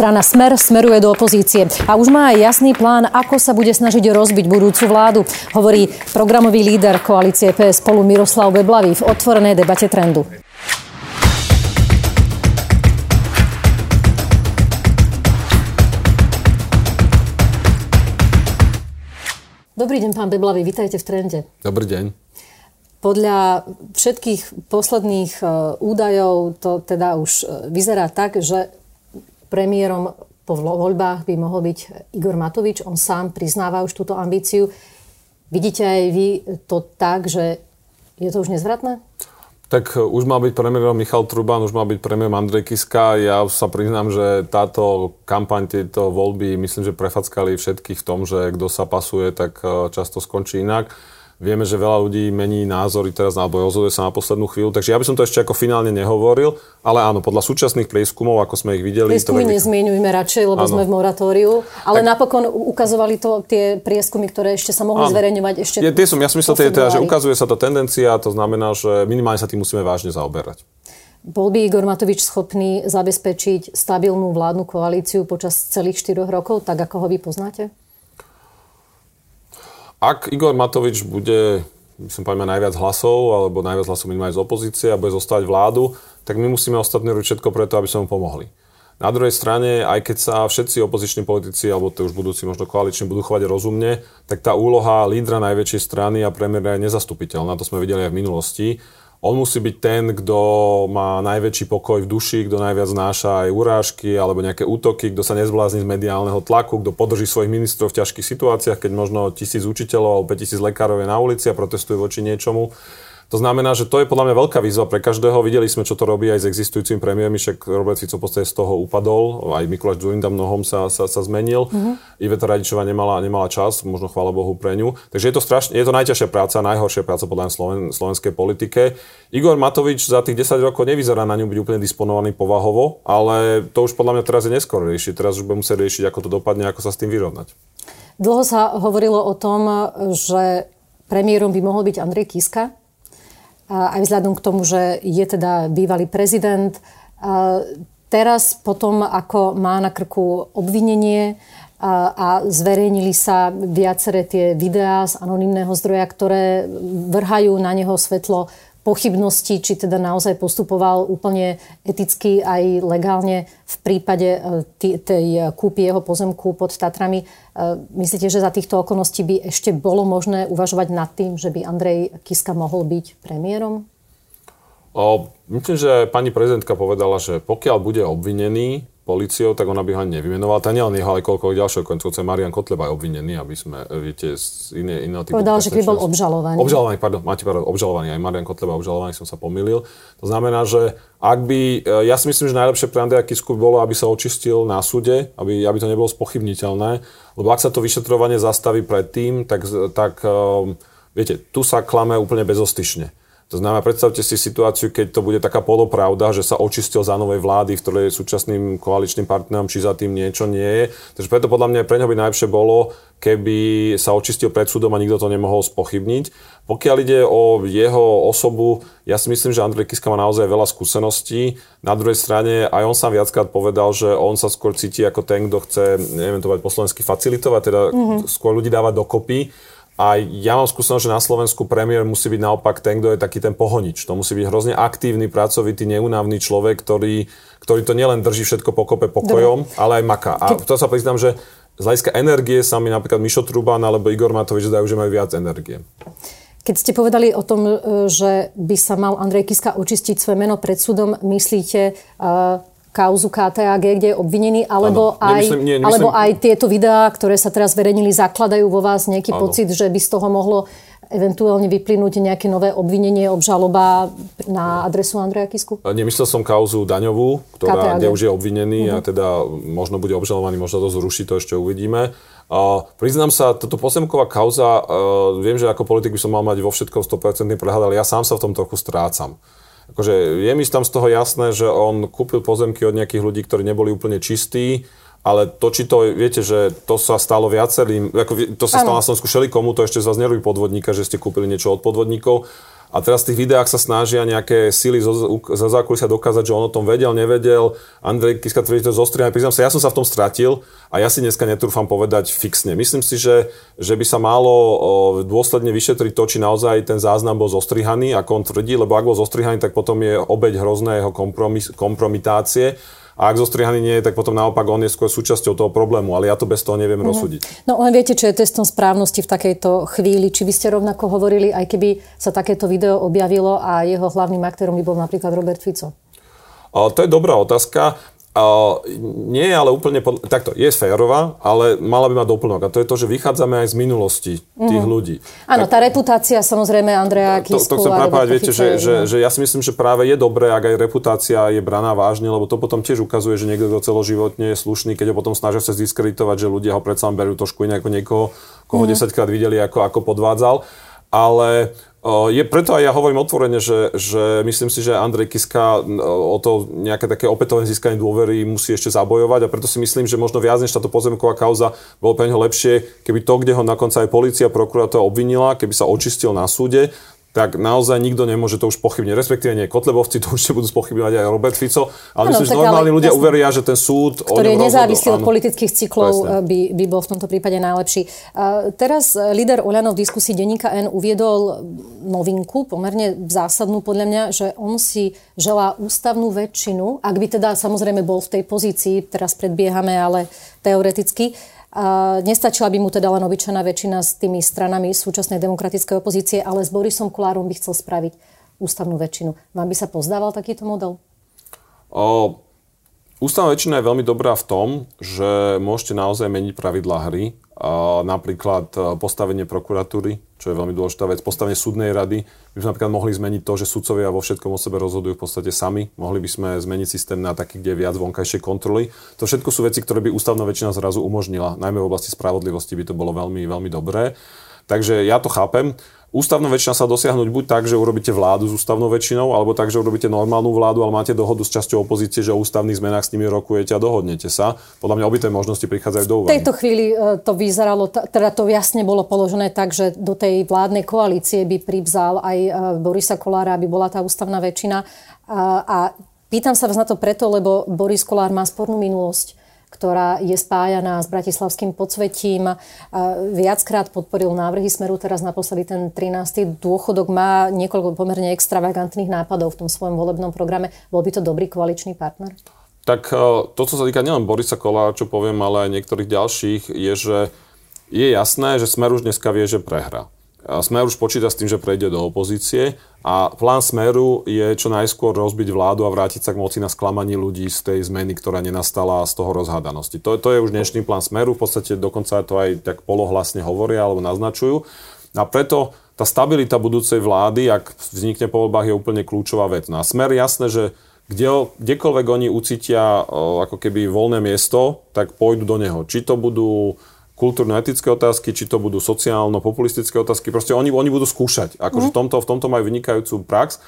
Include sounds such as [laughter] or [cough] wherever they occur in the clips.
Strana Smer smeruje do opozície a už má aj jasný plán, ako sa bude snažiť rozbiť budúcu vládu, hovorí programový líder koalície PS spolu Miroslav Beblavý v otvorenej debate trendu. Dobrý deň, pán Beblavý, vítajte v trende. Dobrý deň. Podľa všetkých posledných e, údajov to teda už e, vyzerá tak, že premiérom po voľbách by mohol byť Igor Matovič. On sám priznáva už túto ambíciu. Vidíte aj vy to tak, že je to už nezvratné? Tak e, už má byť premiérom Michal Truban, už má byť premiérom Andrej Kiska. Ja sa priznám, že táto kampaň, tieto voľby, myslím, že prefackali všetkých v tom, že kto sa pasuje, tak často skončí inak. Vieme, že veľa ľudí mení názory teraz alebo rozhoduje sa na poslednú chvíľu, takže ja by som to ešte ako finálne nehovoril, ale áno, podľa súčasných prieskumov, ako sme ich videli... Prieskumy to nezmienujme radšej, lebo áno. sme v moratóriu, ale tak, napokon ukazovali to tie prieskumy, ktoré ešte sa mohli áno. zverejňovať ešte... Je, tie som, ja som myslel, teda, že ukazuje sa tá tendencia, to znamená, že minimálne sa tým musíme vážne zaoberať. Bol by Igor Matovič schopný zabezpečiť stabilnú vládnu koalíciu počas celých 4 rokov, tak ako ho vy poznáte? Ak Igor Matovič bude som poviem, najviac hlasov, alebo najviac hlasov minimálne z opozície a bude zostať vládu, tak my musíme ostatní robiť všetko preto, aby sme mu pomohli. Na druhej strane, aj keď sa všetci opoziční politici, alebo to už budúci možno koaliční, budú chovať rozumne, tak tá úloha lídra najväčšej strany a premiéra je nezastupiteľná. To sme videli aj v minulosti. On musí byť ten, kto má najväčší pokoj v duši, kto najviac znáša aj urážky alebo nejaké útoky, kto sa nezblázni z mediálneho tlaku, kto podrží svojich ministrov v ťažkých situáciách, keď možno tisíc učiteľov alebo 5000 lekárov je na ulici a protestujú voči niečomu. To znamená, že to je podľa mňa veľká výzva pre každého. Videli sme, čo to robí aj s existujúcimi premiérmi, však Robert Fico v podstate z toho upadol, aj Mikuláš Zurinda mnohom sa, sa, sa zmenil. Mm-hmm. Iveta Radičová nemala, nemala čas, možno chvála Bohu pre ňu. Takže je to, strašne, je to najťažšia práca, najhoršia práca podľa Sloven, slovenskej politike. Igor Matovič za tých 10 rokov nevyzerá na ňu byť úplne disponovaný povahovo, ale to už podľa mňa teraz je neskoro riešiť. Teraz už bude musieť riešiť, ako to dopadne, ako sa s tým vyrovnať. Dlho sa hovorilo o tom, že premiérom by mohol byť Andrej Kiska aj vzhľadom k tomu, že je teda bývalý prezident. Teraz potom, ako má na krku obvinenie a zverejnili sa viaceré tie videá z anonimného zdroja, ktoré vrhajú na neho svetlo pochybnosti, či teda naozaj postupoval úplne eticky aj legálne v prípade e, tej kúpy jeho pozemku pod Tatrami. E, myslíte, že za týchto okolností by ešte bolo možné uvažovať nad tým, že by Andrej Kiska mohol byť premiérom? O, myslím, že pani prezidentka povedala, že pokiaľ bude obvinený, policiou, tak ona by ho ani nevymenovala. Tá nielen jeho, ale koľko ďalšieho koncovce Marian Kotleba je obvinený, aby sme, viete, z iné, iného typu... Povedal, že bol obžalovaný. Obžalovaný, pardon, máte pravdu, obžalovaný. Aj Marian Kotleba obžalovaný, som sa pomýlil. To znamená, že ak by, e, ja si myslím, že najlepšie pre Andreja Kisku bolo, aby sa očistil na súde, aby, aby to nebolo spochybniteľné, lebo ak sa to vyšetrovanie zastaví predtým, tak, tak e, viete, tu sa klame úplne bezostyšne. To znamená, predstavte si situáciu, keď to bude taká polopravda, že sa očistil za novej vlády, v ktorej súčasným koaličným partnerom, či za tým niečo nie je. Takže preto podľa mňa pre ňo by najlepšie bolo, keby sa očistil pred súdom a nikto to nemohol spochybniť. Pokiaľ ide o jeho osobu, ja si myslím, že Andrej Kiska má naozaj veľa skúseností. Na druhej strane aj on sám viackrát povedal, že on sa skôr cíti ako ten, kto chce, neviem to po slovensky, facilitovať, teda mm-hmm. skôr ľudí dávať dokopy a ja mám skúsenosť, že na Slovensku premiér musí byť naopak ten, kto je taký ten pohonič. To musí byť hrozne aktívny, pracovitý, neunávny človek, ktorý, ktorý to nielen drží všetko pokope pokojom, Dobre. ale aj maká. A to sa priznám, že z hľadiska energie sa mi napríklad Mišo Truban alebo Igor Matovič zdajú, že majú viac energie. Keď ste povedali o tom, e, že by sa mal Andrej Kiska očistiť svoje meno pred súdom, myslíte uh, kauzu KTAG, kde je obvinený, alebo, ano, aj, nemyslím, nie, nemyslím... alebo aj tieto videá, ktoré sa teraz verejnili, zakladajú vo vás nejaký ano. pocit, že by z toho mohlo eventuálne vyplynúť nejaké nové obvinenie, obžaloba na adresu Andreja Kisku? Nemyslel som kauzu daňovú, ktorá, kde už je obvinený uh-huh. a mhm. teda možno bude obžalovaný, možno to zruší, to ešte uvidíme. Uh, priznám sa, toto posemková kauza, uh, viem, že ako politik by som mal mať vo všetkom 100% prehľad, ale ja sám sa v tom trochu strácam akože je mi tam z toho jasné, že on kúpil pozemky od nejakých ľudí, ktorí neboli úplne čistí, ale to, či to, viete, že to sa stalo viacerým, ako to sa stalo na Slovensku komu, to ešte z vás nerobí podvodníka, že ste kúpili niečo od podvodníkov. A teraz v tých videách sa snažia nejaké sily zo, zo zákulisia dokázať, že on o tom vedel, nevedel. Andrej Kiska tvrdí to zostrihané. Priznám sa, ja som sa v tom stratil a ja si dneska netrúfam povedať fixne. Myslím si, že, že by sa malo dôsledne vyšetriť to, či naozaj ten záznam bol zostrihaný, ako on tvrdí, lebo ak bol zostrihaný, tak potom je obeď hrozného kompromis, kompromitácie a ak zostrihaný nie je, tak potom naopak on je skôr súčasťou toho problému, ale ja to bez toho neviem mm-hmm. rozsúdiť. No len viete, čo je testom správnosti v takejto chvíli? Či by ste rovnako hovorili, aj keby sa takéto video objavilo a jeho hlavným aktérom by bol napríklad Robert Fico? To je dobrá otázka. Uh, nie je ale úplne, pod... takto, je férová, ale mala by mať doplnok. A to je to, že vychádzame aj z minulosti tých mm. ľudí. Áno, tak, tá reputácia samozrejme Andreja Kisku To, to chcem práve viete, že, že, že ja si myslím, že práve je dobré, ak aj reputácia je braná vážne, lebo to potom tiež ukazuje, že niekto, kto celoživotne je slušný, keď ho potom snažia sa zdiskreditovať, že ľudia ho predsa berú trošku inak ako niekoho, koho mm. 10 krát videli, ako, ako podvádzal. Ale je preto aj ja hovorím otvorene, že, že myslím si, že Andrej Kiska o to nejaké také opätovné získanie dôvery musí ešte zabojovať a preto si myslím, že možno viac než táto pozemková kauza bolo pre neho lepšie, keby to, kde ho nakonca aj policia, prokurátor obvinila, keby sa očistil na súde, tak naozaj nikto nemôže to už pochybne, respektíve nie Kotlebovci to už budú spochybňovať aj Robert Fico, ale ano, myslím, že normálni ľudia jasný, uveria, že ten súd... Ktorý je nezávislý od politických cyklov, by, by bol v tomto prípade najlepší. Uh, teraz líder Oľanov v diskusii denníka N uviedol novinku, pomerne zásadnú podľa mňa, že on si želá ústavnú väčšinu, ak by teda samozrejme bol v tej pozícii, teraz predbiehame, ale teoreticky, a nestačila by mu teda len obyčajná väčšina s tými stranami súčasnej demokratickej opozície, ale s Borisom Kolárom by chcel spraviť ústavnú väčšinu. Vám by sa pozdával takýto model? O, ústavná väčšina je veľmi dobrá v tom, že môžete naozaj meniť pravidlá hry napríklad e, postavenie prokuratúry, čo je veľmi dôležitá vec, postavenie súdnej rady. By sme napríklad mohli zmeniť to, že sudcovia vo všetkom o sebe rozhodujú v podstate sami. Mohli by sme zmeniť systém na taký, kde je viac vonkajšej kontroly. To všetko sú veci, ktoré by ústavná väčšina zrazu umožnila. Najmä v oblasti spravodlivosti by to bolo veľmi, veľmi dobré. Takže ja to chápem. Ústavná väčšina sa dosiahnuť buď tak, že urobíte vládu s ústavnou väčšinou, alebo tak, že urobíte normálnu vládu, ale máte dohodu s časťou opozície, že o ústavných zmenách s nimi rokujete a dohodnete sa. Podľa mňa obidve možnosti prichádzajú do úvahy. V tejto chvíli e, to vyzeralo, teda to jasne bolo položené tak, že do tej vládnej koalície by privzal aj e, Borisa Kolára, aby bola tá ústavná väčšina. A pýtam sa vás na to preto, lebo Boris Kolár má spornú minulosť ktorá je spájaná s bratislavským podsvetím. Viackrát podporil návrhy Smeru, teraz naposledy ten 13. dôchodok má niekoľko pomerne extravagantných nápadov v tom svojom volebnom programe. Bol by to dobrý koaličný partner? Tak e, to, čo sa týka nielen Borisa Kolára, čo poviem, ale aj niektorých ďalších, je, že je jasné, že Smer už dneska vie, že prehra. Smer už počíta s tým, že prejde do opozície a plán Smeru je čo najskôr rozbiť vládu a vrátiť sa k moci na sklamanie ľudí z tej zmeny, ktorá nenastala z toho rozhádanosti. To, to je už dnešný plán Smeru, v podstate dokonca to aj tak polohlasne hovoria alebo naznačujú. A preto tá stabilita budúcej vlády, ak vznikne po voľbách, je úplne kľúčová vec. No Smer jasné, že kde, kdekoľvek oni ucítia ako keby voľné miesto, tak pôjdu do neho. Či to budú kultúrno-etické otázky, či to budú sociálno-populistické otázky. Proste oni, oni budú skúšať. Akože mm. v, tomto, v tomto majú vynikajúcu prax.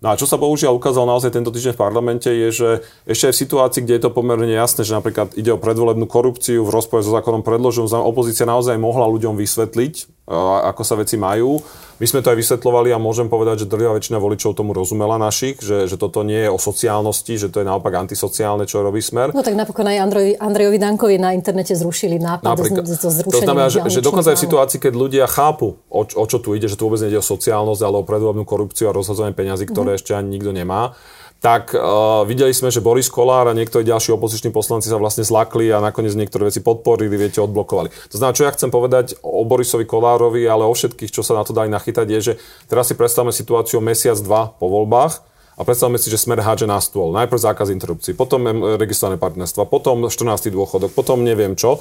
No a čo sa bohužiaľ ukázalo naozaj tento týždeň v parlamente je, že ešte aj v situácii, kde je to pomerne jasné, že napríklad ide o predvolebnú korupciu v rozpore so zákonom predloženú, opozícia naozaj mohla ľuďom vysvetliť, ako sa veci majú. My sme to aj vysvetlovali a môžem povedať, že drvivá väčšina voličov tomu rozumela našich, že, že toto nie je o sociálnosti, že to je naopak antisociálne, čo robí Smer. No tak napokon aj Andrej, Andrejovi Dankovi na internete zrušili nápad Napríklad, to, to znamená, že, že dokonca aj v situácii, keď ľudia chápu, o, o čo tu ide, že tu vôbec nejde o sociálnosť, ale o predvolebnú korupciu a rozhadzovanie peňazí, ktoré mm-hmm. ešte ani nikto nemá, tak uh, videli sme, že Boris Kolár a niektorí ďalší opoziční poslanci sa vlastne zlakli a nakoniec niektoré veci podporili, viete, odblokovali. To znamená, čo ja chcem povedať o Borisovi Kolárovi, ale o všetkých, čo sa na to dali nachytať, je, že teraz si predstavme situáciu mesiac, dva po voľbách a predstavme si, že smer hádže na stôl. Najprv zákaz interrupcií, potom registrované partnerstva, potom 14. dôchodok, potom neviem čo.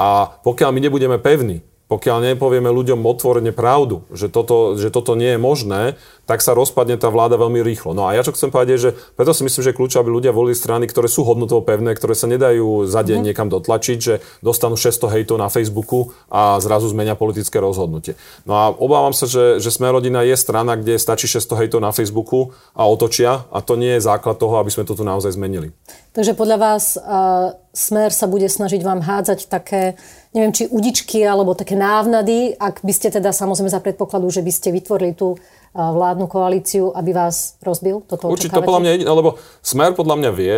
A pokiaľ my nebudeme pevní, pokiaľ nepovieme ľuďom otvorene pravdu, že toto, že toto nie je možné, tak sa rozpadne tá vláda veľmi rýchlo. No a ja čo chcem povedať že preto si myslím, že kľúč, aby ľudia volili strany, ktoré sú hodnotovo pevné, ktoré sa nedajú za deň mm. niekam dotlačiť, že dostanú 600 hejtov na Facebooku a zrazu zmenia politické rozhodnutie. No a obávam sa, že, že Smerodina je strana, kde stačí 600 hejtov na Facebooku a otočia a to nie je základ toho, aby sme to tu naozaj zmenili. Takže podľa vás uh, Smer sa bude snažiť vám hádzať také neviem, či udičky alebo také návnady, ak by ste teda samozrejme za predpokladu, že by ste vytvorili tú vládnu koalíciu, aby vás rozbil? Toto Určite to podľa mňa lebo Smer podľa mňa vie,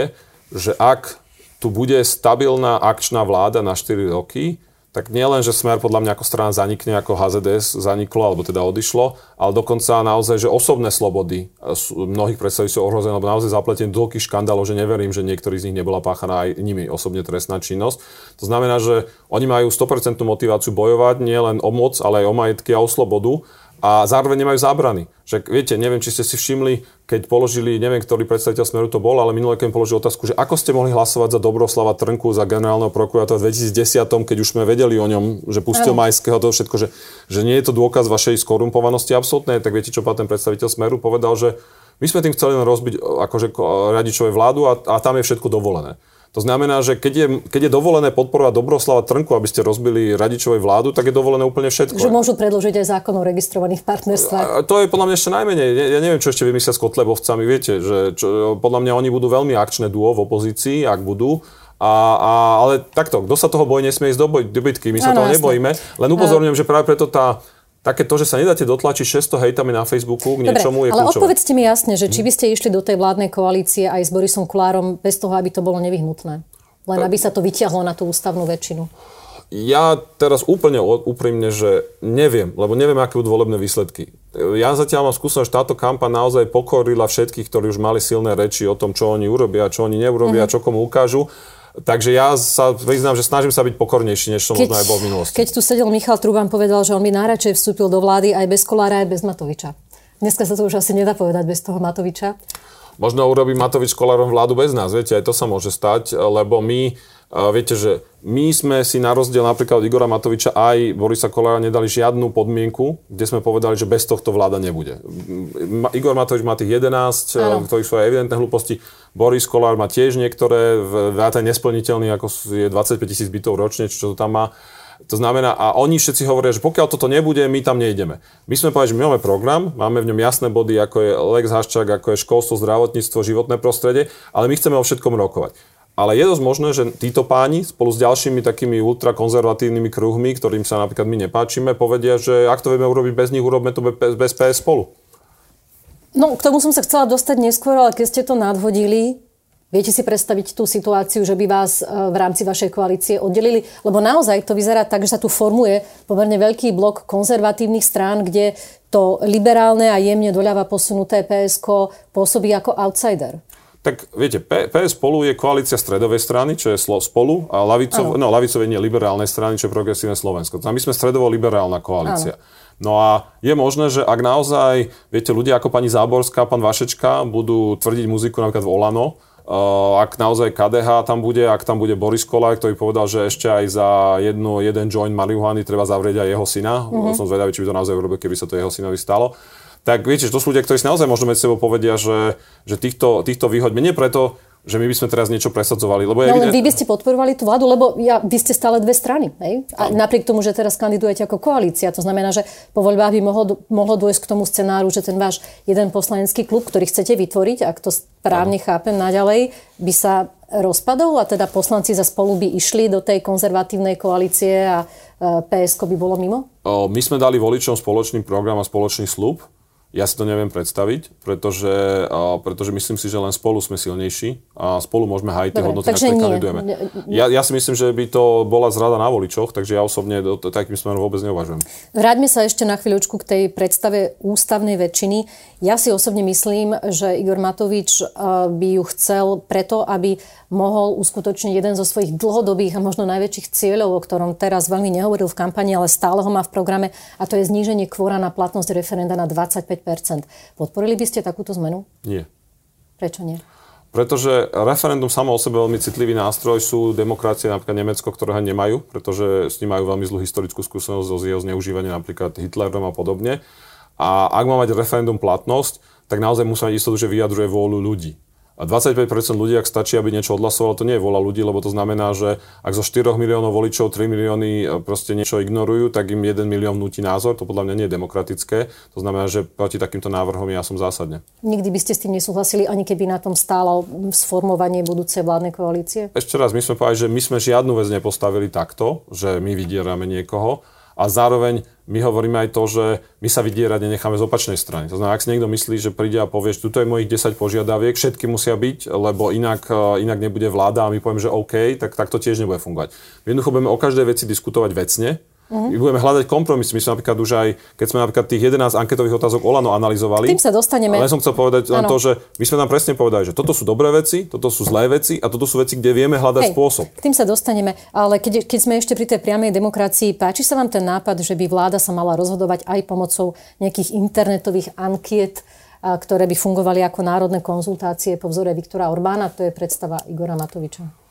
že ak tu bude stabilná akčná vláda na 4 roky, tak nie len, že Smer podľa mňa ako strana zanikne, ako HZDS zaniklo, alebo teda odišlo, ale dokonca naozaj, že osobné slobody sú, mnohých predstaviteľov sú ohrozené, lebo naozaj zapletenie do toľkých škandálov, že neverím, že niektorý z nich nebola páchaná aj nimi osobne trestná činnosť. To znamená, že oni majú 100% motiváciu bojovať nie len o moc, ale aj o majetky a o slobodu a zároveň nemajú zábrany. Že viete, neviem, či ste si všimli, keď položili, neviem, ktorý predstaviteľ Smeru to bol, ale minulé, keď položil otázku, že ako ste mohli hlasovať za Dobroslava Trnku, za generálneho prokurátora v 2010, keď už sme vedeli o ňom, že pustil. Majského, to všetko, že, že nie je to dôkaz vašej skorumpovanosti absolútne, tak viete, čo ten predstaviteľ Smeru povedal, že my sme tým chceli len rozbiť akože radičové vládu a, a tam je všetko dovolené. To znamená, že keď je, keď je dovolené podporovať Dobroslava Trnku, aby ste rozbili radičovej vládu, tak je dovolené úplne všetko. Že môžu predložiť aj zákon o registrovaných partnerstvách. A to je podľa mňa ešte najmenej. Ja, ja neviem, čo ešte vymyslia s Kotlebovcami. Viete, že čo, podľa mňa oni budú veľmi akčné duo v opozícii, ak budú. A, a, ale takto, kto sa toho bojí, nesmie ísť do, boj, do bitky. My sa ano, toho jasne. nebojíme. Len upozorňujem, že práve preto tá také to, že sa nedáte dotlačiť 600 hejtami na Facebooku k niečomu Dobre, je ale kľúčové. odpovedzte mi jasne, že či by ste išli do tej vládnej koalície aj s Borisom Kulárom bez toho, aby to bolo nevyhnutné. Len aby sa to vyťahlo na tú ústavnú väčšinu. Ja teraz úplne úprimne, že neviem, lebo neviem, aké budú volebné výsledky. Ja zatiaľ mám skúsenosť, že táto kampa naozaj pokorila všetkých, ktorí už mali silné reči o tom, čo oni urobia, čo oni neurobia, uh-huh. čo komu ukážu. Takže ja sa priznám, že snažím sa byť pokornejší, než som keď, možno aj bol v minulosti. Keď tu sedel Michal Truban, povedal, že on by najradšej vstúpil do vlády aj bez Kolára, aj bez Matoviča. Dneska sa to už asi nedá povedať bez toho Matoviča. Možno urobí Matovič Kolárom vládu bez nás, viete, aj to sa môže stať, lebo my, viete, že my sme si na rozdiel napríklad od Igora Matoviča aj Borisa Kolára nedali žiadnu podmienku, kde sme povedali, že bez tohto vláda nebude. Igor Matovič má tých 11, ano. ktorých sú aj evidentné hlúposti. Boris Kolár má tiež niektoré, vrátane nesplniteľný, ako je 25 tisíc bytov ročne, čo to tam má. To znamená, a oni všetci hovoria, že pokiaľ toto nebude, my tam nejdeme. My sme povedali, že my máme program, máme v ňom jasné body, ako je Lex Haščák, ako je školstvo, zdravotníctvo, životné prostredie, ale my chceme o všetkom rokovať. Ale je dosť možné, že títo páni spolu s ďalšími takými ultrakonzervatívnymi kruhmi, ktorým sa napríklad my nepáčime, povedia, že ak to vieme urobiť bez nich, urobme to bez PS spolu. No, k tomu som sa chcela dostať neskôr, ale keď ste to nadhodili, Viete si predstaviť tú situáciu, že by vás e, v rámci vašej koalície oddelili? Lebo naozaj to vyzerá tak, že sa tu formuje pomerne veľký blok konzervatívnych strán, kde to liberálne a jemne doľava posunuté PSK pôsobí ako outsider. Tak viete, PS spolu je koalícia stredovej strany, čo je spolu, a lavicov, no, lavicové nie liberálnej strany, čo je progresívne Slovensko. A my sme stredovo-liberálna koalícia. Ano. No a je možné, že ak naozaj, viete, ľudia ako pani Záborská, pán Vašečka budú tvrdiť muziku napríklad v Olano, Uh, ak naozaj KDH tam bude, ak tam bude Boris Kolaj, ktorý povedal, že ešte aj za jednu, jeden joint marihuany treba zavrieť aj jeho syna. Uh-huh. Som zvedavý, či by to naozaj urobil, keby sa to jeho synovi stalo. Tak viete, že to sú ľudia, ktorí si naozaj možno medzi sebou povedia, že, že týchto, týchto vyhoďme. Nie preto, že my by sme teraz niečo presadzovali. Lebo no, evident... vy by ste podporovali tú vládu, lebo ja, vy ste stále dve strany. Hej? A napriek tomu, že teraz kandidujete ako koalícia, to znamená, že po voľbách by mohlo, mohlo dôjsť k tomu scenáru, že ten váš jeden poslanecký klub, ktorý chcete vytvoriť, ak to správne ano. chápem naďalej, by sa rozpadol a teda poslanci za spolu by išli do tej konzervatívnej koalície a e, PSK by bolo mimo? My sme dali voličom spoločný program a spoločný slub ja si to neviem predstaviť, pretože, pretože myslím si, že len spolu sme silnejší a spolu môžeme hájiť tie hodnoty, na ktoré kandidujeme. Ja, ja si myslím, že by to bola zrada na voličoch, takže ja osobne do, takým smerom vôbec neuvažujem. Vráťme sa ešte na chvíľočku k tej predstave ústavnej väčšiny. Ja si osobne myslím, že Igor Matovič uh, by ju chcel preto, aby mohol uskutočniť jeden zo svojich dlhodobých a možno najväčších cieľov, o ktorom teraz veľmi nehovoril v kampani, ale stále ho má v programe, a to je zníženie kvóra na platnosť referenda na 25 Podporili by ste takúto zmenu? Nie. Prečo nie? Pretože referendum samo o sebe veľmi citlivý nástroj sú demokracie, napríklad Nemecko, ktoré ho nemajú, pretože s ním majú veľmi zlú historickú skúsenosť zo jeho zneužívania napríklad Hitlerom a podobne. A ak má mať referendum platnosť, tak naozaj musí mať istotu, že vyjadruje vôľu ľudí. A 25% ľudí, ak stačí, aby niečo odhlasovalo, to nie je vola ľudí, lebo to znamená, že ak zo 4 miliónov voličov 3 milióny e, proste niečo ignorujú, tak im 1 milión nutí názor. To podľa mňa nie je demokratické. To znamená, že proti takýmto návrhom ja som zásadne. Nikdy by ste s tým nesúhlasili, ani keby na tom stálo sformovanie budúcej vládnej koalície? Ešte raz, my sme povedali, že my sme žiadnu vec nepostavili takto, že my vydierame niekoho a zároveň my hovoríme aj to, že my sa vydierať nenecháme z opačnej strany. To znamená, ak si niekto myslí, že príde a povie, že tuto je mojich 10 požiadaviek, všetky musia byť, lebo inak, e, inak nebude vláda a my poviem, že OK, tak, tak to tiež nebude fungovať. My jednoducho budeme o každej veci diskutovať vecne, Uh-huh. My budeme hľadať kompromis. My sme napríklad už aj, keď sme napríklad tých 11 anketových otázok Olano analyzovali. Tým sa dostaneme. Ale som chcel povedať len to, že my sme tam presne povedali, že toto sú dobré veci, toto sú zlé veci a toto sú veci, kde vieme hľadať Hej, spôsob. K tým sa dostaneme. Ale keď, keď sme ešte pri tej priamej demokracii, páči sa vám ten nápad, že by vláda sa mala rozhodovať aj pomocou nejakých internetových ankiet, ktoré by fungovali ako národné konzultácie po vzore Viktora Orbána? To je predstava Igora Matoviča.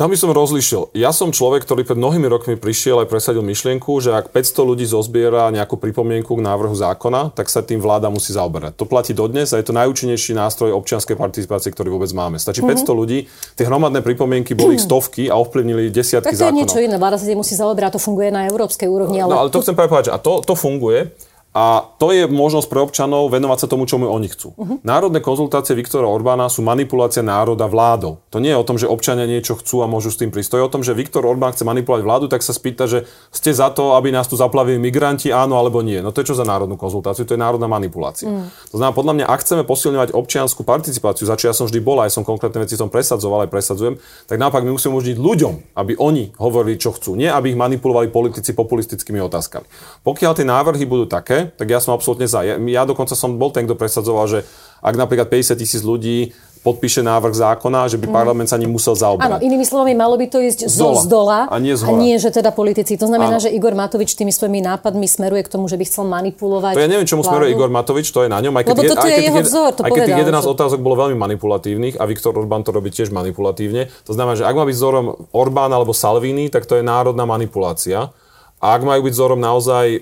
Tam by som rozlišil. Ja som človek, ktorý pred mnohými rokmi prišiel aj presadil myšlienku, že ak 500 ľudí zozbiera nejakú pripomienku k návrhu zákona, tak sa tým vláda musí zaoberať. To platí dodnes a je to najúčinnejší nástroj občianskej participácie, ktorý vôbec máme. Stačí mm-hmm. 500 ľudí, tie hromadné pripomienky boli ich stovky a ovplyvnili desiatky zákonov. Tak to je niečo iné, vláda sa tým musí zaoberať, to funguje na európskej úrovni. Ale... No ale to chcem povedať, že a to, to funguje. A to je možnosť pre občanov venovať sa tomu, čo oni chcú. Uh-huh. Národné konzultácie Viktora Orbána sú manipulácia národa vládou. To nie je o tom, že občania niečo chcú a môžu s tým prísť. To je o tom, že Viktor Orbán chce manipulovať vládu, tak sa spýta, že ste za to, aby nás tu zaplavili migranti, áno alebo nie. No to je čo za národnú konzultáciu? To je národná manipulácia. Uh-huh. To znamená, podľa mňa, ak chceme posilňovať občianskú participáciu, za čo ja som vždy bol, aj som konkrétne veci som presadzoval, aj presadzujem, tak naopak my musíme umožniť ľuďom, aby oni hovorili, čo chcú. Nie, aby ich manipulovali politici populistickými otázkami. Pokiaľ tie návrhy budú také, tak ja som absolútne za. Ja, ja dokonca som bol ten, kto presadzoval, že ak napríklad 50 tisíc ľudí podpíše návrh zákona, že by mm. parlament sa ním musel zaoberať. Áno, inými slovami, malo by to ísť z dola, a nie, z a nie, že teda politici. To znamená, Áno. že Igor Matovič tými svojimi nápadmi smeruje k tomu, že by chcel manipulovať. To ja neviem, čomu smeruje Igor Matovič, to je na ňom. Aj keď, Lebo toto aj je jeho vzor, to aj keď tých 11 že... otázok bolo veľmi manipulatívnych a Viktor Orbán to robí tiež manipulatívne. To znamená, že ak má byť vzorom Orbán alebo Salvini, tak to je národná manipulácia. A ak majú byť vzorom naozaj e,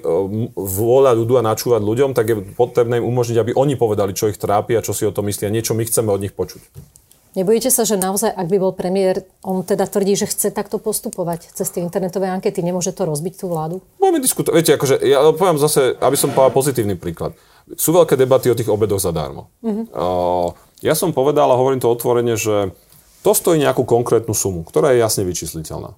vôľa ľudu a načúvať ľuďom, tak je potrebné im umožniť, aby oni povedali, čo ich trápi a čo si o tom myslia. Niečo my chceme od nich počuť. Nebojíte sa, že naozaj, ak by bol premiér, on teda tvrdí, že chce takto postupovať cez tie internetové ankety, nemôže to rozbiť tú vládu? Môžeme diskutovať. Viete, akože, ja poviem zase, aby som povedal pozitívny príklad. Sú veľké debaty o tých obedoch zadarmo. Mm-hmm. Uh, ja som povedal a hovorím to otvorene, že to stojí nejakú konkrétnu sumu, ktorá je jasne vyčísliteľná.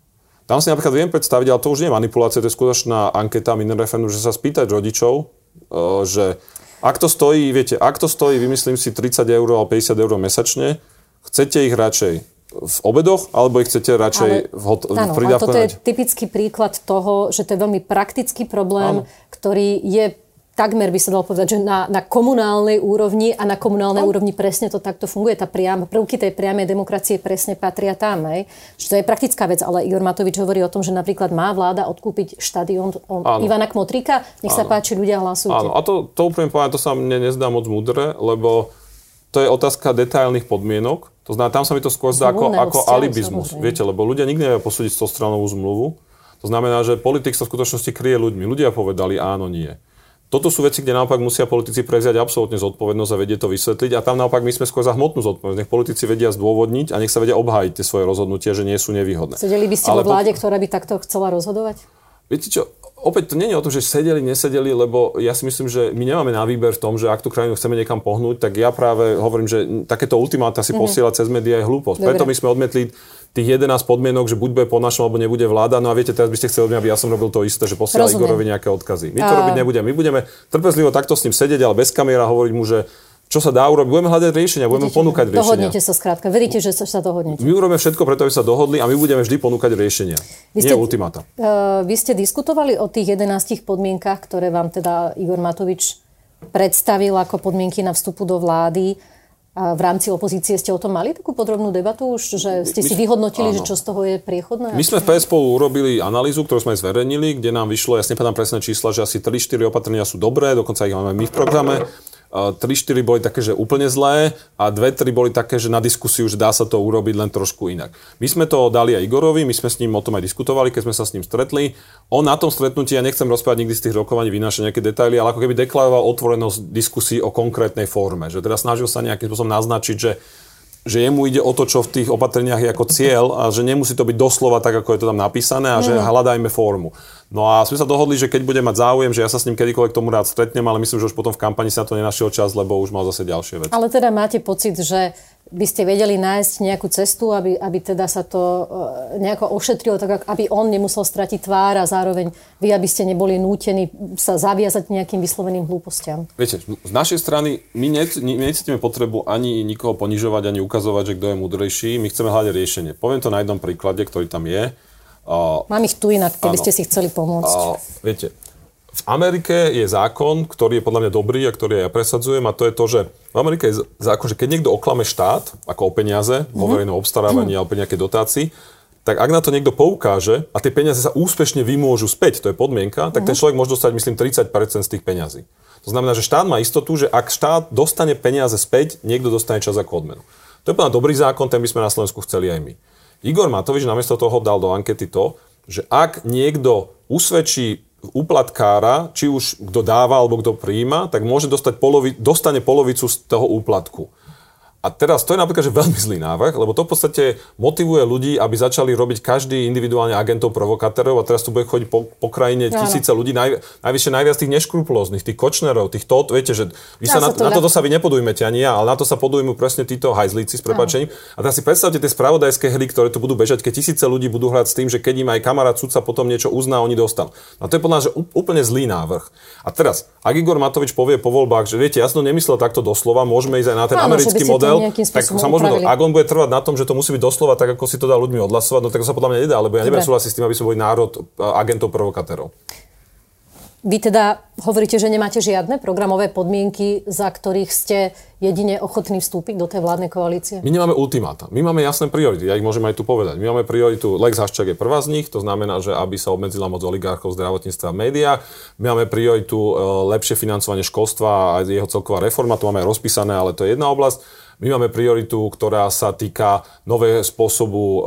Tam si napríklad viem predstaviť, ale to už nie je manipulácia, to je skutočná anketa referendum, že sa spýtať rodičov, e, že ak to stojí, viete, ak to stojí, vymyslím si 30 eur alebo 50 eur mesačne, chcete ich radšej v obedoch, alebo ich chcete radšej ale, v, hot- áno, v toto je typický príklad toho, že to je veľmi praktický problém, áno. ktorý je takmer by sa dalo povedať, že na, na komunálnej úrovni a na komunálnej no. úrovni presne to takto funguje. Tá priam, prvky tej priamej demokracie presne patria tam. Hej. Že to je praktická vec, ale Igor Matovič hovorí o tom, že napríklad má vláda odkúpiť štadión Ivana Kmotríka. Nech sa páči, ľudia hlasujte. Áno, a to, to úplne povedať, to sa mne nezdá moc múdre, lebo to je otázka detailných podmienok. To znamená, tam sa mi to skôr zdá ako, ako alibizmus. Viete, lebo ľudia nikdy nevedia posúdiť 100 stranovú zmluvu. To znamená, že politik sa v skutočnosti kryje ľuďmi. Ľudia povedali áno, nie. Toto sú veci, kde naopak musia politici prevziať absolútne zodpovednosť a vedieť to vysvetliť. A tam naopak my sme skôr za hmotnú zodpovednosť. Nech politici vedia zdôvodniť a nech sa vedia obhájiť tie svoje rozhodnutia, že nie sú nevýhodné. Sedeli by ste Ale vo vláde, po... ktorá by takto chcela rozhodovať? Viete čo, opäť to nie je o tom, že sedeli, nesedeli, lebo ja si myslím, že my nemáme na výber v tom, že ak tú krajinu chceme niekam pohnúť, tak ja práve hovorím, že takéto ultimáta si mm-hmm. posielať cez médiá je hlúposť. Dobre. Preto my sme odmietli tých 11 podmienok, že buď bude po našom, alebo nebude vláda. No a viete, teraz by ste chceli, aby ja som robil to isté, že posielal Igorovi nejaké odkazy. My to a... robiť nebudeme. My budeme trpezlivo takto s ním sedieť, ale bez kamiera hovoriť mu, že čo sa dá urobiť. Budeme hľadať riešenia, budeme Vidíte, ponúkať riešenia. Dohodnete sa skrátka. Veríte, že sa dohodnete. My urobíme všetko preto, aby sa dohodli a my budeme vždy ponúkať riešenia. Vy ste, Nie ultimáta. Uh, vy ste diskutovali o tých 11 podmienkach, ktoré vám teda Igor Matovič predstavil ako podmienky na vstupu do vlády. A v rámci opozície ste o tom mali takú podrobnú debatu už, že ste my, si vyhodnotili, áno. že čo z toho je priechodné? My sme v PS spolu urobili analýzu, ktorú sme zverejnili, kde nám vyšlo, ja si nepamätám presné čísla, že asi 3-4 opatrenia sú dobré, dokonca ich máme my v programe 3-4 boli také, že úplne zlé a 2-3 boli také, že na diskusiu, že dá sa to urobiť len trošku inak. My sme to dali aj Igorovi, my sme s ním o tom aj diskutovali, keď sme sa s ním stretli. On na tom stretnutí, ja nechcem rozprávať nikdy z tých rokovaní, vynášať nejaké detaily, ale ako keby deklaroval otvorenosť diskusí o konkrétnej forme. Že teda snažil sa nejakým spôsobom naznačiť, že že jemu ide o to, čo v tých opatreniach je ako cieľ a že nemusí to byť doslova tak, ako je to tam napísané a že mm. hľadajme formu. No a sme sa dohodli, že keď bude mať záujem, že ja sa s ním kedykoľvek tomu rád stretnem, ale myslím, že už potom v kampani sa to nenašiel čas, lebo už mal zase ďalšie veci. Ale teda máte pocit, že by ste vedeli nájsť nejakú cestu, aby, aby teda sa to e, nejako ošetrilo, tak aby on nemusel stratiť tvár a zároveň vy, aby ste neboli nútení sa zaviazať nejakým vysloveným hlúpostiam? Viete, z našej strany my, necítime potrebu ani nikoho ponižovať, ani ukazovať, že kto je múdrejší. My chceme hľadať riešenie. Poviem to na jednom príklade, ktorý tam je. Mám ich tu inak, keby áno. ste si chceli pomôcť. A, viete, v Amerike je zákon, ktorý je podľa mňa dobrý a ktorý ja presadzujem a to je to, že v Amerike je zákon, že keď niekto oklame štát, ako o peniaze, vo mhm. verejnom obstarávaní alebo nejaké dotácii, tak ak na to niekto poukáže a tie peniaze sa úspešne vymôžu späť, to je podmienka, tak ten mhm. človek môže dostať, myslím, 30% z tých peňazí. To znamená, že štát má istotu, že ak štát dostane peniaze späť, niekto dostane čas ako odmenu. To je podľa dobrý zákon, ten by sme na Slovensku chceli aj my. Igor Matovič namiesto toho dal do ankety to, že ak niekto usvedčí úplatkára, či už kto dáva alebo kto príjima, tak môže dostať polovi, dostane polovicu z toho úplatku. A teraz to je napríklad že veľmi zlý návrh, lebo to v podstate motivuje ľudí, aby začali robiť každý individuálne agentov provokátorov a teraz tu bude chodiť po, po krajine no, tisíce ľudí, naj, najvyššie najviac tých neškrupulóznych, tých kočnerov, tých to, viete, že vy sa, sa na, to na toto sa vy nepodujmete ani ja, ale na to sa podujmú presne títo hajzlíci s prepačením. A teraz si predstavte tie spravodajské hry, ktoré tu budú bežať, keď tisíce ľudí budú hrať s tým, že keď im aj kamarát sudca potom niečo uzná, oni dostanú. A to je podľa že úplne zlý návrh. A teraz, ak Igor Matovič povie po voľbách, že viete, ja som nemyslel takto doslova, môžeme ísť aj na ten Áno, americký model model, tak sa môžeme, ak on bude trvať na tom, že to musí byť doslova tak, ako si to dá ľuďmi odhlasovať, no tak to sa podľa mňa nedá, lebo ja nebudem súhlasiť s tým, aby sme boli národ agentov provokatérov. Vy teda hovoríte, že nemáte žiadne programové podmienky, za ktorých ste jedine ochotní vstúpiť do tej vládnej koalície? My nemáme ultimáta. My máme jasné priority. Ja ich môžem aj tu povedať. My máme prioritu, Lex Haščák je prvá z nich, to znamená, že aby sa obmedzila moc oligarchov zdravotníctva a médiá. My máme prioritu e, lepšie financovanie školstva a jeho celková reforma, to máme rozpísané, ale to je jedna oblasť. My máme prioritu, ktorá sa týka nového spôsobu uh,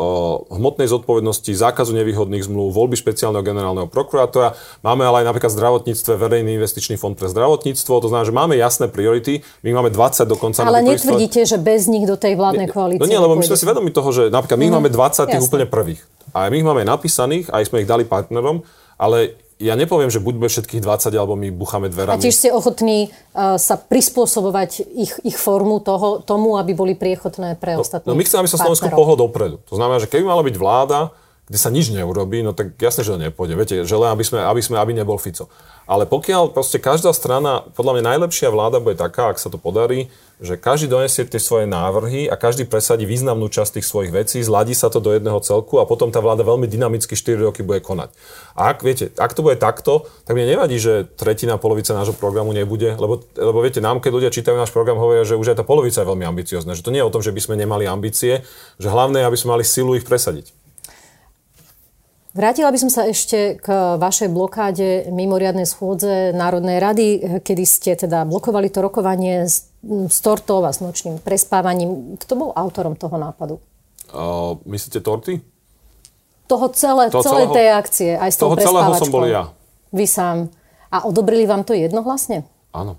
hmotnej zodpovednosti, zákazu nevýhodných zmluv, voľby špeciálneho generálneho prokurátora. Máme ale aj napríklad v zdravotníctve verejný investičný fond pre zdravotníctvo. To znamená, že máme jasné priority. My máme 20 dokonca. Ale netvrdíte, že bez nich do tej vládnej koalície. No nie, lebo my sme si vedomi toho, že napríklad my mm, máme 20 tých úplne prvých. A my ich máme napísaných, aj sme ich dali partnerom, ale ja nepoviem, že buďme všetkých 20, alebo my bucháme dverami. A tiež ste ochotní uh, sa prispôsobovať ich, ich formu toho, tomu, aby boli priechodné pre ostatných No, no my chceme, aby sa Slovensko pohlo dopredu. To znamená, že keby mala byť vláda, kde sa nič neurobí, no tak jasne, že to nepôjde. Viete, že len aby sme, aby sme, aby nebol Fico. Ale pokiaľ proste každá strana, podľa mňa najlepšia vláda bude taká, ak sa to podarí, že každý donesie tie svoje návrhy a každý presadí významnú časť tých svojich vecí, zladí sa to do jedného celku a potom tá vláda veľmi dynamicky 4 roky bude konať. A ak, viete, ak to bude takto, tak mne nevadí, že tretina, polovica nášho programu nebude, lebo, lebo viete, nám, keď ľudia čítajú náš program, hovoria, že už aj tá polovica je veľmi ambiciozná, že to nie je o tom, že by sme nemali ambície, že hlavné je, aby sme mali silu ich presadiť. Vrátila by som sa ešte k vašej blokáde mimoriadnej schôdze Národnej rady, kedy ste teda blokovali to rokovanie s, s tortou a s nočným prespávaním. Kto bol autorom toho nápadu? Uh, myslíte torty? Toho celé, toho celej celého, tej akcie, aj s tou Toho celého som bol ja. Vy sám. A odobrili vám to jednohlasne? Áno.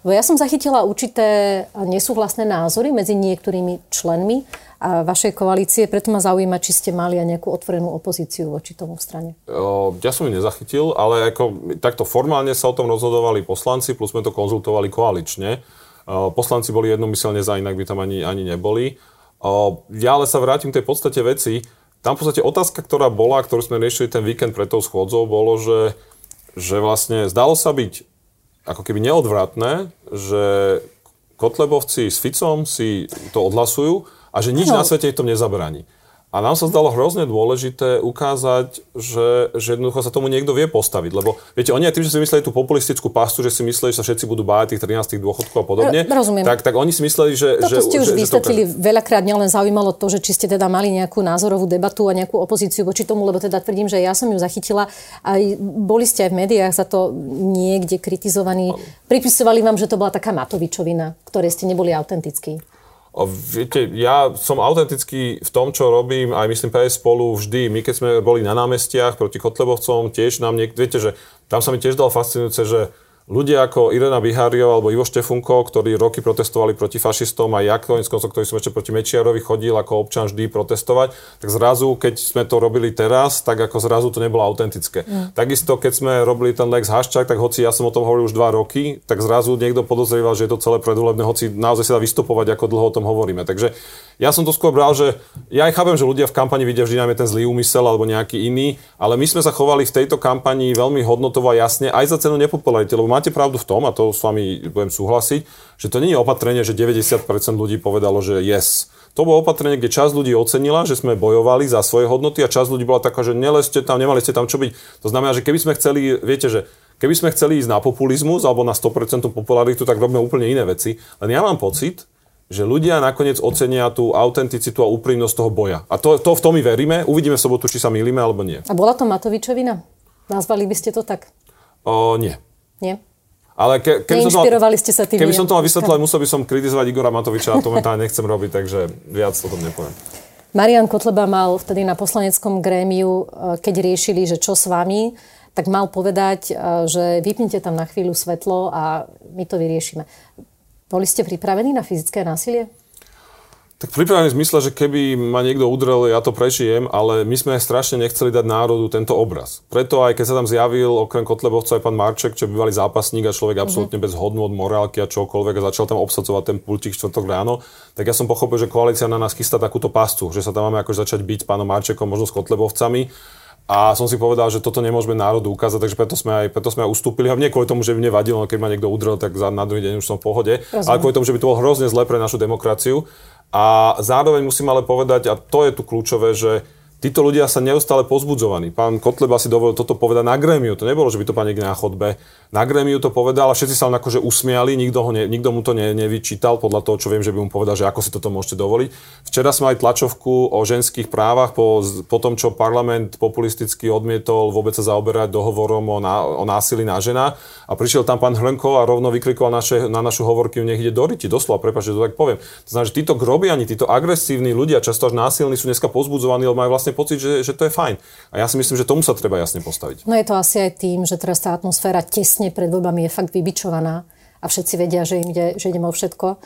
Lebo ja som zachytila určité nesúhlasné názory medzi niektorými členmi vašej koalície, preto ma zaujíma, či ste mali aj nejakú otvorenú opozíciu voči tomu v strane. Ja som ju nezachytil, ale ako, takto formálne sa o tom rozhodovali poslanci, plus sme to konzultovali koalične. Poslanci boli jednomyselne za, inak by tam ani, ani neboli. Ja ale sa vrátim k tej podstate veci. Tam v podstate otázka, ktorá bola, ktorú sme riešili ten víkend pred tou schôdzou, bolo, že, že vlastne zdalo sa byť ako keby neodvratné, že Kotlebovci s Ficom si to odhlasujú a že nič no. na svete ich tom nezabraní. A nám sa zdalo hrozne dôležité ukázať, že, že jednoducho sa tomu niekto vie postaviť. Lebo viete, oni aj tým, že si mysleli tú populistickú pastu, že si mysleli, že sa všetci budú báť tých 13 dôchodkov a podobne, Rozumiem. Tak, tak oni si mysleli, že... Toto že, ste už že, vysvetlili že to... veľakrát, len zaujímalo to, že či ste teda mali nejakú názorovú debatu a nejakú opozíciu voči tomu, lebo teda tvrdím, že ja som ju zachytila. A boli ste aj v médiách za to niekde kritizovaní. Pripisovali vám, že to bola taká Matovičovina, ktoré ste neboli autentickí. Viete, ja som autentický v tom, čo robím, aj myslím PS spolu vždy. My keď sme boli na námestiach proti Kotlebovcom, tiež nám niekto, viete, že tam sa mi tiež dal fascinujúce, že ľudia ako Irena Biháriov alebo Ivo Štefunko, ktorí roky protestovali proti fašistom a ja konec koncov, ktorý som ešte proti Mečiarovi chodil ako občan vždy protestovať, tak zrazu, keď sme to robili teraz, tak ako zrazu to nebolo autentické. Mm. Takisto, keď sme robili ten Lex Haščák, tak hoci ja som o tom hovoril už dva roky, tak zrazu niekto podozrieval, že je to celé predvolebné, hoci naozaj sa dá vystupovať, ako dlho o tom hovoríme. Takže ja som to skôr bral, že ja aj chápem, že ľudia v kampani vidia vždy najmä ten zlý úmysel alebo nejaký iný, ale my sme sa chovali v tejto kampani veľmi hodnotovo a jasne aj za cenu nepopularity, lebo máte pravdu v tom, a to s vami budem súhlasiť, že to nie je opatrenie, že 90% ľudí povedalo, že yes. To bolo opatrenie, kde časť ľudí ocenila, že sme bojovali za svoje hodnoty a časť ľudí bola taká, že neleste tam, nemali ste tam čo byť. To znamená, že keby sme chceli, viete, že keby sme chceli ísť na populizmus alebo na 100% popularitu, tak robíme úplne iné veci. Len ja mám pocit, že ľudia nakoniec ocenia tú autenticitu a úprimnosť toho boja. A to, to v tom my veríme. Uvidíme v sobotu, či sa milíme alebo nie. A bola to Matovičovina? Nazvali by ste to tak? O, nie. Nie? Ale ke, keby som to ste sa tým Keby som to mal vysvetľovať, musel by som kritizovať Igora Matoviča a to momentálne nechcem robiť, takže viac o tom nepoviem. Marian Kotleba mal vtedy na poslaneckom grémiu, e, keď riešili, že čo s vami, tak mal povedať, e, že vypnite tam na chvíľu svetlo a my to vyriešime. Boli ste pripravení na fyzické násilie? Tak v zmysle, že keby ma niekto udrel, ja to prežijem, ale my sme strašne nechceli dať národu tento obraz. Preto aj keď sa tam zjavil okrem Kotlebovca aj pán Marček, čo bývalý zápasník a človek mm-hmm. absolútne bez hodnú od morálky a čokoľvek a začal tam obsadzovať ten pultík čtvrtok ráno, tak ja som pochopil, že koalícia na nás chystá takúto pastu, že sa tam máme ako začať byť pánom Marčekom, možno s Kotlebovcami a som si povedal, že toto nemôžeme národu ukázať, takže preto sme aj, preto sme aj ustúpili. A nie kvôli tomu, že by mne vadilo, keď ma niekto udrel, tak za, na druhý deň už som v pohode. Rozumiem. Ale kvôli tomu, že by to bolo hrozne zle pre našu demokraciu. A zároveň musím ale povedať, a to je tu kľúčové, že títo ľudia sa neustále pozbudzovaní. Pán Kotleba si dovolil toto povedať na grémiu. To nebolo, že by to pán niekde na chodbe. Na grémiu to povedal a všetci sa len akože usmiali, nikto, ho ne, nikto mu to ne, nevyčítal podľa toho, čo viem, že by mu povedal, že ako si toto môžete dovoliť. Včera sme mali tlačovku o ženských právach po, po tom, čo parlament populisticky odmietol vôbec sa zaoberať dohovorom o, ná, o násilí na žena. A prišiel tam pán Hrnko a rovno vykrikoval naše, na našu hovorky, nech ide do riti, doslova, prepáč, že to tak poviem. To znamená, že títo grobiani, títo agresívni ľudia, často až násilní, sú dneska pozbudzovaní, lebo majú vlastne pocit, že, že to je fajn. A ja si myslím, že tomu sa treba jasne postaviť. No je to asi aj tým, že teraz tá atmosféra tesne pred voľbami je fakt vybičovaná a všetci vedia, že im ide, že ideme o všetko.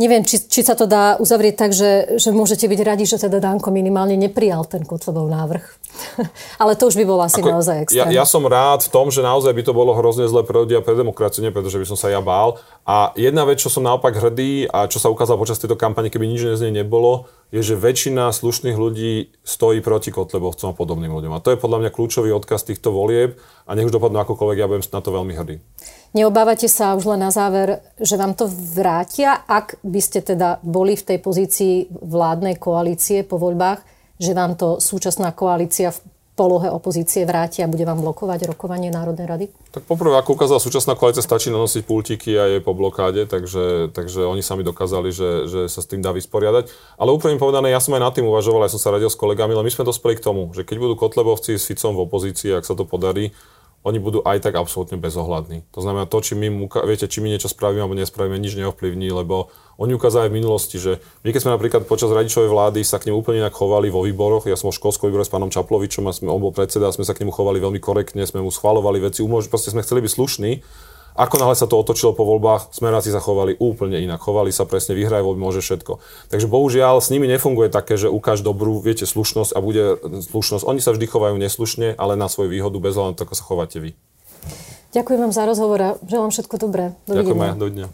Neviem, či, či sa to dá uzavrieť tak, že, že môžete byť radi, že teda Danko minimálne neprijal ten Kotlebov návrh. [laughs] Ale to už by bolo asi Ako, naozaj extrém. Ja, ja som rád v tom, že naozaj by to bolo hrozne zle pre ľudí a pre demokraciu, nie pretože by som sa ja bál. A jedna vec, čo som naopak hrdý a čo sa ukázalo počas tejto kampane, keby nič z nej nebolo, je, že väčšina slušných ľudí stojí proti Kotlebovcom a podobným ľuďom. A to je podľa mňa kľúčový odkaz týchto volieb a nech už dopadnú akokoľvek, ja budem na to veľmi hrdý. Neobávate sa už len na záver, že vám to vrátia, ak by ste teda boli v tej pozícii vládnej koalície po voľbách, že vám to súčasná koalícia v polohe opozície vráti a bude vám blokovať rokovanie Národnej rady? Tak poprvé, ako ukázala súčasná koalícia, stačí nanosiť pultíky a je po blokáde, takže, takže oni sami dokázali, že, že sa s tým dá vysporiadať. Ale úplne povedané, ja som aj nad tým uvažoval, ja som sa radil s kolegami, ale my sme dospeli k tomu, že keď budú Kotlebovci s Ficom v opozícii, ak sa to podarí, oni budú aj tak absolútne bezohľadní. To znamená, to, či my, viete, či my niečo spravíme alebo nespravíme, nič neovplyvní, lebo oni ukázali v minulosti, že my keď sme napríklad počas radičovej vlády sa k nemu úplne inak chovali vo výboroch, ja som o školskom výbore s pánom Čaplovičom a sme, on bol predseda, sme sa k nemu chovali veľmi korektne, sme mu schvalovali veci, umož- proste sme chceli byť slušní, ako náhle sa to otočilo po voľbách, smeráci sa chovali úplne inak. Chovali sa presne, vyhraj voľby, môže všetko. Takže bohužiaľ s nimi nefunguje také, že ukáž dobrú, viete, slušnosť a bude slušnosť. Oni sa vždy chovajú neslušne, ale na svoju výhodu, bez hľadu ako sa chováte vy. Ďakujem vám za rozhovor a želám všetko dobré. Dovidenia. Ďakujem aj, dovidenia.